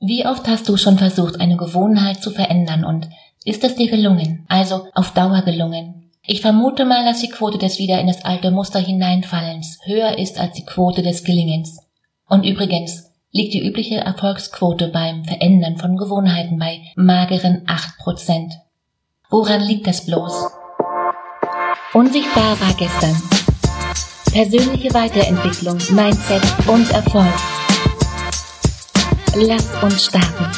Wie oft hast du schon versucht, eine Gewohnheit zu verändern und ist es dir gelungen, also auf Dauer gelungen? Ich vermute mal, dass die Quote des wieder in das alte Muster hineinfallens höher ist als die Quote des Gelingens. Und übrigens liegt die übliche Erfolgsquote beim Verändern von Gewohnheiten bei mageren 8%. Woran liegt das bloß? Unsichtbar war gestern. Persönliche Weiterentwicklung, Mindset und Erfolg. Lass uns starten.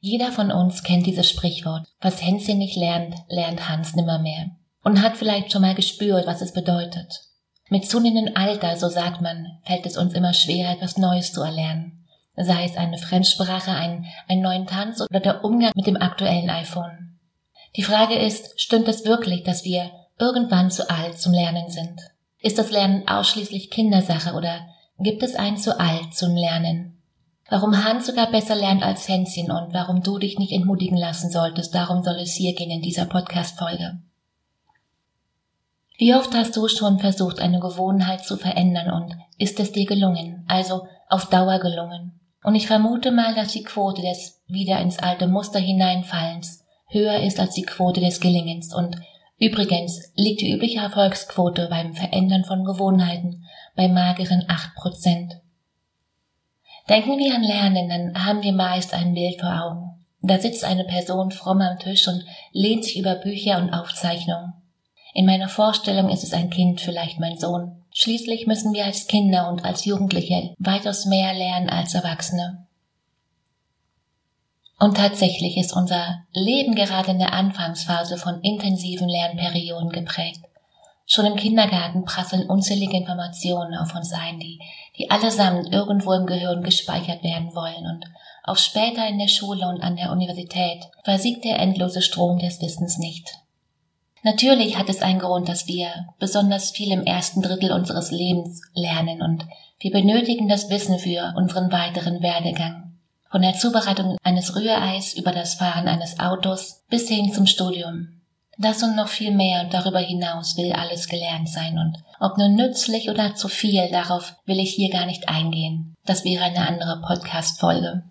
Jeder von uns kennt dieses Sprichwort. Was Hänschen nicht lernt, lernt Hans nimmermehr. Und hat vielleicht schon mal gespürt, was es bedeutet. Mit zunehmendem Alter, so sagt man, fällt es uns immer schwerer, etwas Neues zu erlernen. Sei es eine Fremdsprache, ein, einen neuen Tanz oder der Umgang mit dem aktuellen iPhone. Die Frage ist, stimmt es wirklich, dass wir irgendwann zu alt zum Lernen sind? Ist das Lernen ausschließlich Kindersache oder gibt es ein zu alt zum Lernen. Warum Hans sogar besser lernt als Hänschen und warum du dich nicht entmutigen lassen solltest, darum soll es hier gehen in dieser Podcast-Folge. Wie oft hast du schon versucht, eine Gewohnheit zu verändern und ist es dir gelungen, also auf Dauer gelungen? Und ich vermute mal, dass die Quote des wieder ins alte Muster hineinfallens höher ist als die Quote des Gelingens und übrigens liegt die übliche Erfolgsquote beim Verändern von Gewohnheiten bei mageren acht Prozent. Denken wir an Lernen, dann haben wir meist ein Bild vor Augen. Da sitzt eine Person fromm am Tisch und lehnt sich über Bücher und Aufzeichnungen. In meiner Vorstellung ist es ein Kind, vielleicht mein Sohn. Schließlich müssen wir als Kinder und als Jugendliche weitaus mehr lernen als Erwachsene. Und tatsächlich ist unser Leben gerade in der Anfangsphase von intensiven Lernperioden geprägt. Schon im Kindergarten prasseln unzählige Informationen auf uns ein, die, die allesamt irgendwo im Gehirn gespeichert werden wollen und auch später in der Schule und an der Universität versiegt der endlose Strom des Wissens nicht. Natürlich hat es einen Grund, dass wir besonders viel im ersten Drittel unseres Lebens lernen und wir benötigen das Wissen für unseren weiteren Werdegang. Von der Zubereitung eines Rühreis über das Fahren eines Autos bis hin zum Studium. Das und noch viel mehr und darüber hinaus will alles gelernt sein und ob nur nützlich oder zu viel, darauf will ich hier gar nicht eingehen. Das wäre eine andere Podcast-Folge.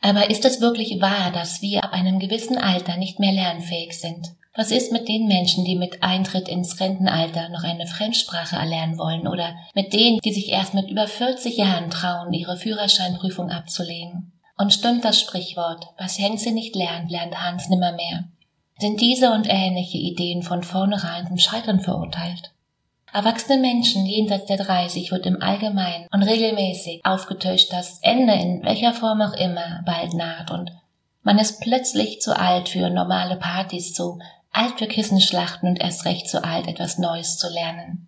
Aber ist es wirklich wahr, dass wir ab einem gewissen Alter nicht mehr lernfähig sind? Was ist mit den Menschen, die mit Eintritt ins Rentenalter noch eine Fremdsprache erlernen wollen oder mit denen, die sich erst mit über 40 Jahren trauen, ihre Führerscheinprüfung abzulegen? Und stimmt das Sprichwort, was Hänse nicht lernt, lernt Hans nimmermehr sind diese und ähnliche Ideen von vornherein zum Scheitern verurteilt. Erwachsene Menschen jenseits der 30 wird im Allgemeinen und regelmäßig aufgetäuscht, dass Ende in welcher Form auch immer bald naht und man ist plötzlich zu alt für normale Partys, zu alt für Kissenschlachten und erst recht zu alt, etwas Neues zu lernen.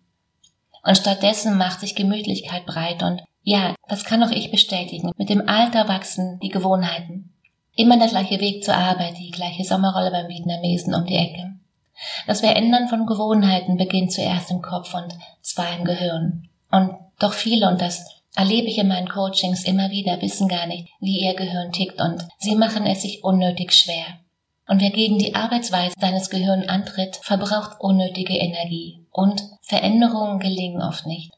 Und stattdessen macht sich Gemütlichkeit breit und ja, das kann auch ich bestätigen. Mit dem Alter wachsen die Gewohnheiten. Immer der gleiche Weg zur Arbeit, die gleiche Sommerrolle beim Vietnamesen um die Ecke. Das Verändern von Gewohnheiten beginnt zuerst im Kopf und zwar im Gehirn. Und doch viele, und das erlebe ich in meinen Coachings immer wieder, wissen gar nicht, wie ihr Gehirn tickt und sie machen es sich unnötig schwer. Und wer gegen die Arbeitsweise seines Gehirns antritt, verbraucht unnötige Energie und Veränderungen gelingen oft nicht.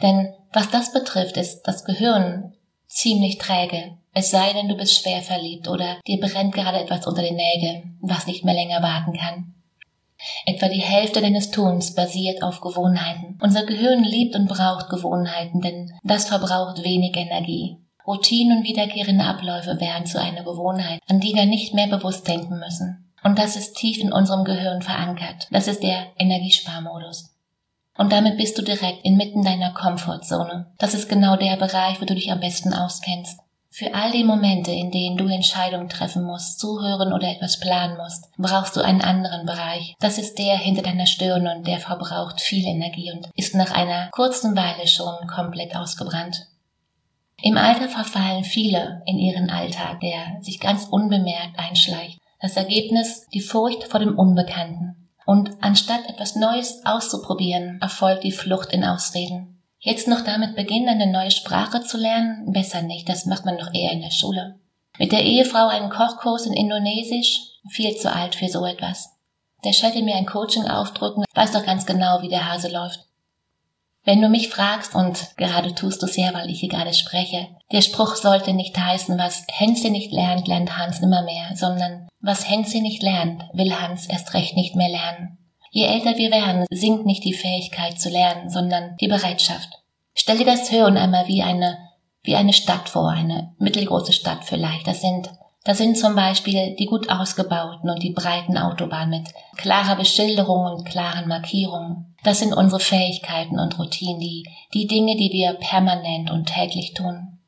Denn was das betrifft, ist das Gehirn ziemlich träge es sei denn, du bist schwer verliebt oder dir brennt gerade etwas unter den Nägeln, was nicht mehr länger warten kann. Etwa die Hälfte deines Tuns basiert auf Gewohnheiten. Unser Gehirn liebt und braucht Gewohnheiten, denn das verbraucht wenig Energie. Routinen und wiederkehrende Abläufe werden zu einer Gewohnheit, an die wir nicht mehr bewusst denken müssen. Und das ist tief in unserem Gehirn verankert. Das ist der Energiesparmodus. Und damit bist du direkt inmitten deiner Komfortzone. Das ist genau der Bereich, wo du dich am besten auskennst. Für all die Momente, in denen du Entscheidungen treffen musst, zuhören oder etwas planen musst, brauchst du einen anderen Bereich. Das ist der hinter deiner Stirn und der verbraucht viel Energie und ist nach einer kurzen Weile schon komplett ausgebrannt. Im Alter verfallen viele in ihren Alltag, der sich ganz unbemerkt einschleicht. Das Ergebnis die Furcht vor dem Unbekannten. Und anstatt etwas Neues auszuprobieren, erfolgt die Flucht in Ausreden. Jetzt noch damit beginnen, eine neue Sprache zu lernen? Besser nicht, das macht man noch eher in der Schule. Mit der Ehefrau einen Kochkurs in Indonesisch? Viel zu alt für so etwas. Der Chef will mir ein Coaching aufdrücken, weiß doch ganz genau, wie der Hase läuft. Wenn du mich fragst, und gerade tust du es ja, weil ich hier gerade spreche, der Spruch sollte nicht heißen, was Hänschen nicht lernt, lernt Hans nimmer mehr, sondern was Hänschen nicht lernt, will Hans erst recht nicht mehr lernen. Je älter wir werden, sinkt nicht die Fähigkeit zu lernen, sondern die Bereitschaft. Stell dir das Hören einmal wie eine, wie eine Stadt vor, eine mittelgroße Stadt vielleicht. Das sind da sind zum Beispiel die gut ausgebauten und die breiten Autobahnen mit klarer Beschilderung und klaren Markierungen. Das sind unsere Fähigkeiten und Routinen, die, die Dinge, die wir permanent und täglich tun.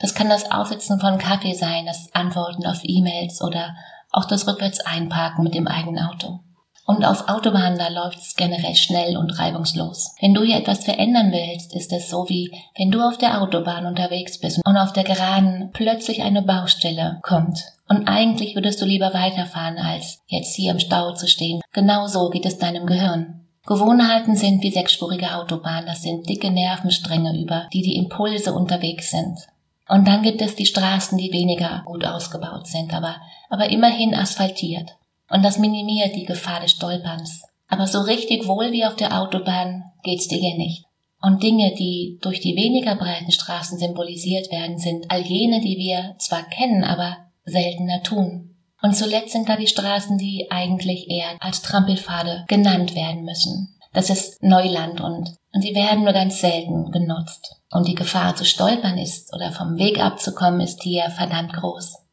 Das kann das Aufsitzen von Kaffee sein, das Antworten auf E-Mails oder auch das rückwärts Einparken mit dem eigenen Auto. Und auf Autobahnen, da läuft's generell schnell und reibungslos. Wenn du hier etwas verändern willst, ist es so wie, wenn du auf der Autobahn unterwegs bist und auf der Geraden plötzlich eine Baustelle kommt. Und eigentlich würdest du lieber weiterfahren, als jetzt hier im Stau zu stehen. Genau so geht es deinem Gehirn. Gewohnheiten sind wie sechsspurige Autobahnen, das sind dicke Nervenstränge, über die die Impulse unterwegs sind. Und dann gibt es die Straßen, die weniger gut ausgebaut sind, aber, aber immerhin asphaltiert und das minimiert die Gefahr des Stolperns. Aber so richtig wohl wie auf der Autobahn geht's dir hier nicht. Und Dinge, die durch die weniger breiten Straßen symbolisiert werden, sind all jene, die wir zwar kennen, aber seltener tun. Und zuletzt sind da die Straßen, die eigentlich eher als Trampelpfade genannt werden müssen. Das ist Neuland und, und sie werden nur ganz selten genutzt. Und die Gefahr zu stolpern ist oder vom Weg abzukommen ist hier verdammt groß.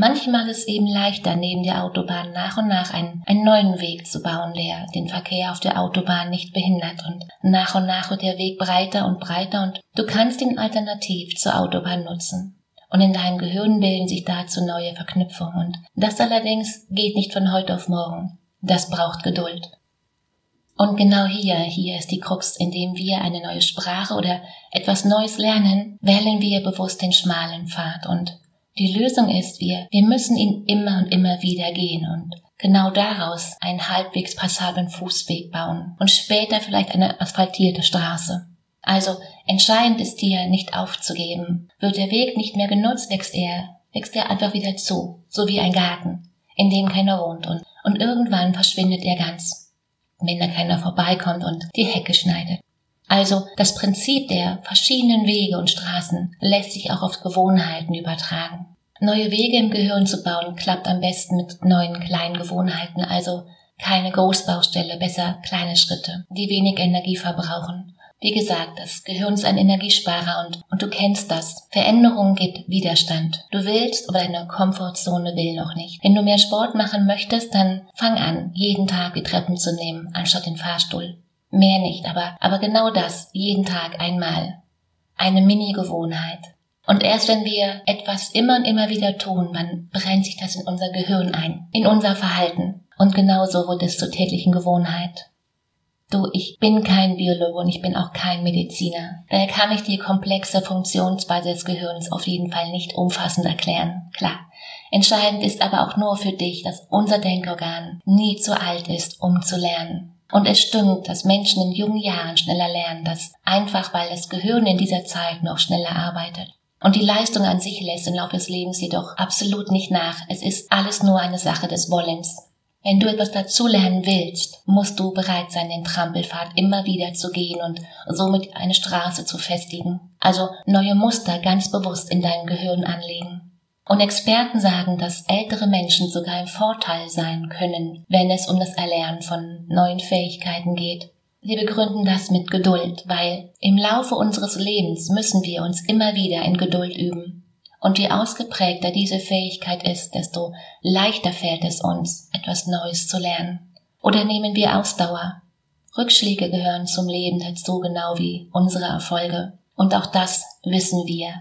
Manchmal ist es eben leichter, neben der Autobahn nach und nach einen, einen neuen Weg zu bauen, der den Verkehr auf der Autobahn nicht behindert. Und nach und nach wird der Weg breiter und breiter und du kannst ihn alternativ zur Autobahn nutzen. Und in deinem Gehirn bilden sich dazu neue Verknüpfungen. Und das allerdings geht nicht von heute auf morgen. Das braucht Geduld. Und genau hier, hier ist die Krux, indem wir eine neue Sprache oder etwas Neues lernen, wählen wir bewusst den schmalen Pfad und die Lösung ist, wir, wir müssen ihn immer und immer wieder gehen und genau daraus einen halbwegs passablen Fußweg bauen und später vielleicht eine asphaltierte Straße. Also entscheidend ist hier nicht aufzugeben. Wird der Weg nicht mehr genutzt, wächst er, wächst er einfach wieder zu, so wie ein Garten, in dem keiner wohnt und, und irgendwann verschwindet er ganz, wenn da keiner vorbeikommt und die Hecke schneidet. Also das Prinzip der verschiedenen Wege und Straßen lässt sich auch auf Gewohnheiten übertragen. Neue Wege im Gehirn zu bauen klappt am besten mit neuen kleinen Gewohnheiten, also keine Großbaustelle, besser kleine Schritte, die wenig Energie verbrauchen. Wie gesagt, das Gehirn ist ein Energiesparer und, und du kennst das. Veränderung gibt Widerstand. Du willst, aber deine Komfortzone will noch nicht. Wenn du mehr Sport machen möchtest, dann fang an, jeden Tag die Treppen zu nehmen, anstatt den Fahrstuhl. Mehr nicht, aber, aber genau das, jeden Tag einmal. Eine Mini-Gewohnheit. Und erst wenn wir etwas immer und immer wieder tun, dann brennt sich das in unser Gehirn ein, in unser Verhalten. Und genauso wird es zur täglichen Gewohnheit. Du, ich bin kein Biologe und ich bin auch kein Mediziner. Daher kann ich die komplexe Funktionsweise des Gehirns auf jeden Fall nicht umfassend erklären. Klar. Entscheidend ist aber auch nur für dich, dass unser Denkorgan nie zu alt ist, um zu lernen. Und es stimmt, dass Menschen in jungen Jahren schneller lernen, das einfach weil das Gehirn in dieser Zeit noch schneller arbeitet. Und die Leistung an sich lässt im Laufe des Lebens jedoch absolut nicht nach. Es ist alles nur eine Sache des Wollens. Wenn du etwas dazulernen willst, musst du bereit sein, den Trampelpfad immer wieder zu gehen und somit eine Straße zu festigen. Also neue Muster ganz bewusst in deinem Gehirn anlegen. Und Experten sagen, dass ältere Menschen sogar im Vorteil sein können, wenn es um das Erlernen von neuen Fähigkeiten geht. Sie begründen das mit Geduld, weil im Laufe unseres Lebens müssen wir uns immer wieder in Geduld üben. Und je ausgeprägter diese Fähigkeit ist, desto leichter fällt es uns, etwas Neues zu lernen. Oder nehmen wir Ausdauer. Rückschläge gehören zum Leben dazu genau wie unsere Erfolge. Und auch das wissen wir.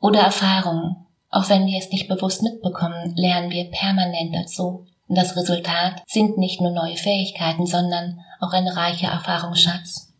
Oder Erfahrungen. Auch wenn wir es nicht bewusst mitbekommen, lernen wir permanent dazu. Und das Resultat sind nicht nur neue Fähigkeiten, sondern auch ein reicher Erfahrungsschatz.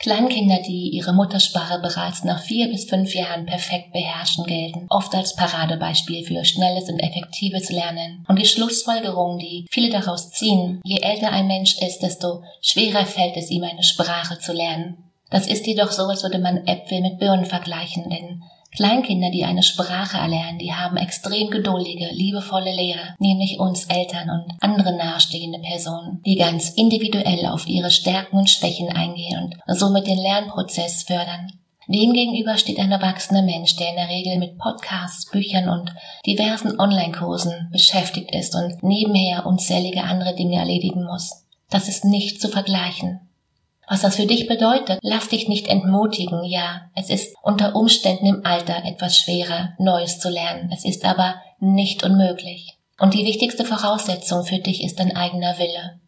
Kleinkinder, die ihre Muttersprache bereits nach vier bis fünf Jahren perfekt beherrschen, gelten oft als Paradebeispiel für schnelles und effektives Lernen. Und die Schlussfolgerung, die viele daraus ziehen, je älter ein Mensch ist, desto schwerer fällt es ihm, eine Sprache zu lernen. Das ist jedoch so, als würde man Äpfel mit Birnen vergleichen, denn Kleinkinder, die eine Sprache erlernen, die haben extrem geduldige, liebevolle Lehrer, nämlich uns Eltern und andere nahestehende Personen, die ganz individuell auf ihre Stärken und Schwächen eingehen und somit den Lernprozess fördern. Demgegenüber steht ein erwachsener Mensch, der in der Regel mit Podcasts, Büchern und diversen Online-Kursen beschäftigt ist und nebenher unzählige andere Dinge erledigen muss. Das ist nicht zu vergleichen. Was das für dich bedeutet, lass dich nicht entmutigen. Ja, es ist unter Umständen im Alter etwas schwerer, Neues zu lernen. Es ist aber nicht unmöglich. Und die wichtigste Voraussetzung für dich ist dein eigener Wille.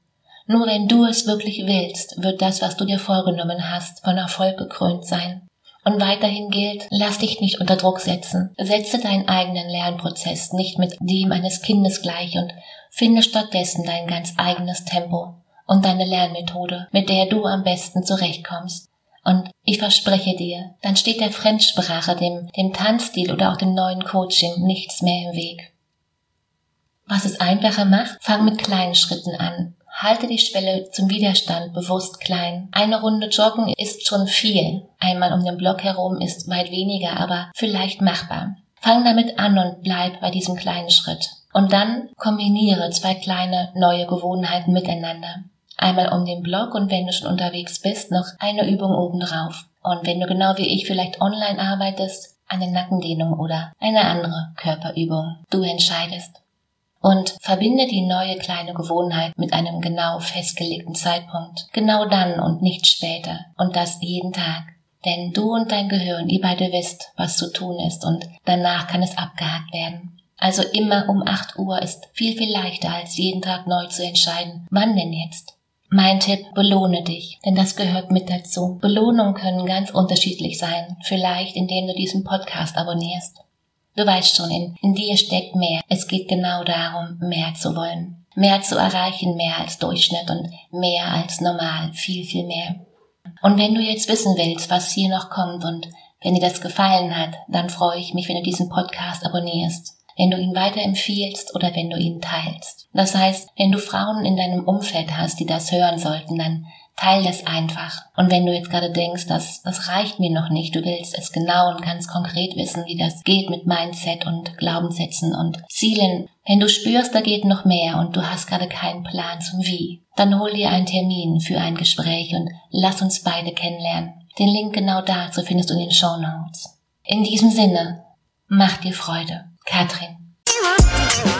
Nur wenn du es wirklich willst, wird das, was du dir vorgenommen hast, von Erfolg gekrönt sein. Und weiterhin gilt, lass dich nicht unter Druck setzen. Setze deinen eigenen Lernprozess nicht mit dem eines Kindes gleich und finde stattdessen dein ganz eigenes Tempo und deine Lernmethode, mit der du am besten zurechtkommst. Und ich verspreche dir, dann steht der Fremdsprache, dem, dem Tanzstil oder auch dem neuen Coaching nichts mehr im Weg. Was es einfacher macht, fang mit kleinen Schritten an Halte die Schwelle zum Widerstand bewusst klein. Eine Runde joggen ist schon viel. Einmal um den Block herum ist weit weniger, aber vielleicht machbar. Fang damit an und bleib bei diesem kleinen Schritt. Und dann kombiniere zwei kleine neue Gewohnheiten miteinander. Einmal um den Block und wenn du schon unterwegs bist, noch eine Übung obendrauf. Und wenn du genau wie ich vielleicht online arbeitest, eine Nackendehnung oder eine andere Körperübung. Du entscheidest und verbinde die neue kleine Gewohnheit mit einem genau festgelegten Zeitpunkt. Genau dann und nicht später. Und das jeden Tag. Denn du und dein Gehirn, ihr beide wisst, was zu tun ist und danach kann es abgehakt werden. Also immer um 8 Uhr ist viel, viel leichter als jeden Tag neu zu entscheiden, wann denn jetzt. Mein Tipp, belohne dich, denn das gehört mit dazu. Belohnungen können ganz unterschiedlich sein, vielleicht indem du diesen Podcast abonnierst Du weißt schon, in, in dir steckt mehr. Es geht genau darum, mehr zu wollen. Mehr zu erreichen, mehr als Durchschnitt und mehr als normal, viel, viel mehr. Und wenn du jetzt wissen willst, was hier noch kommt und wenn dir das gefallen hat, dann freue ich mich, wenn du diesen Podcast abonnierst, wenn du ihn weiterempfiehlst oder wenn du ihn teilst. Das heißt, wenn du Frauen in deinem Umfeld hast, die das hören sollten, dann Teil das einfach. Und wenn du jetzt gerade denkst, dass das reicht mir noch nicht, du willst es genau und ganz konkret wissen, wie das geht mit Mindset und Glaubenssätzen und Zielen, wenn du spürst, da geht noch mehr und du hast gerade keinen Plan zum Wie, dann hol dir einen Termin für ein Gespräch und lass uns beide kennenlernen. Den Link genau dazu findest du in den Show Notes. In diesem Sinne, mach dir Freude. Katrin.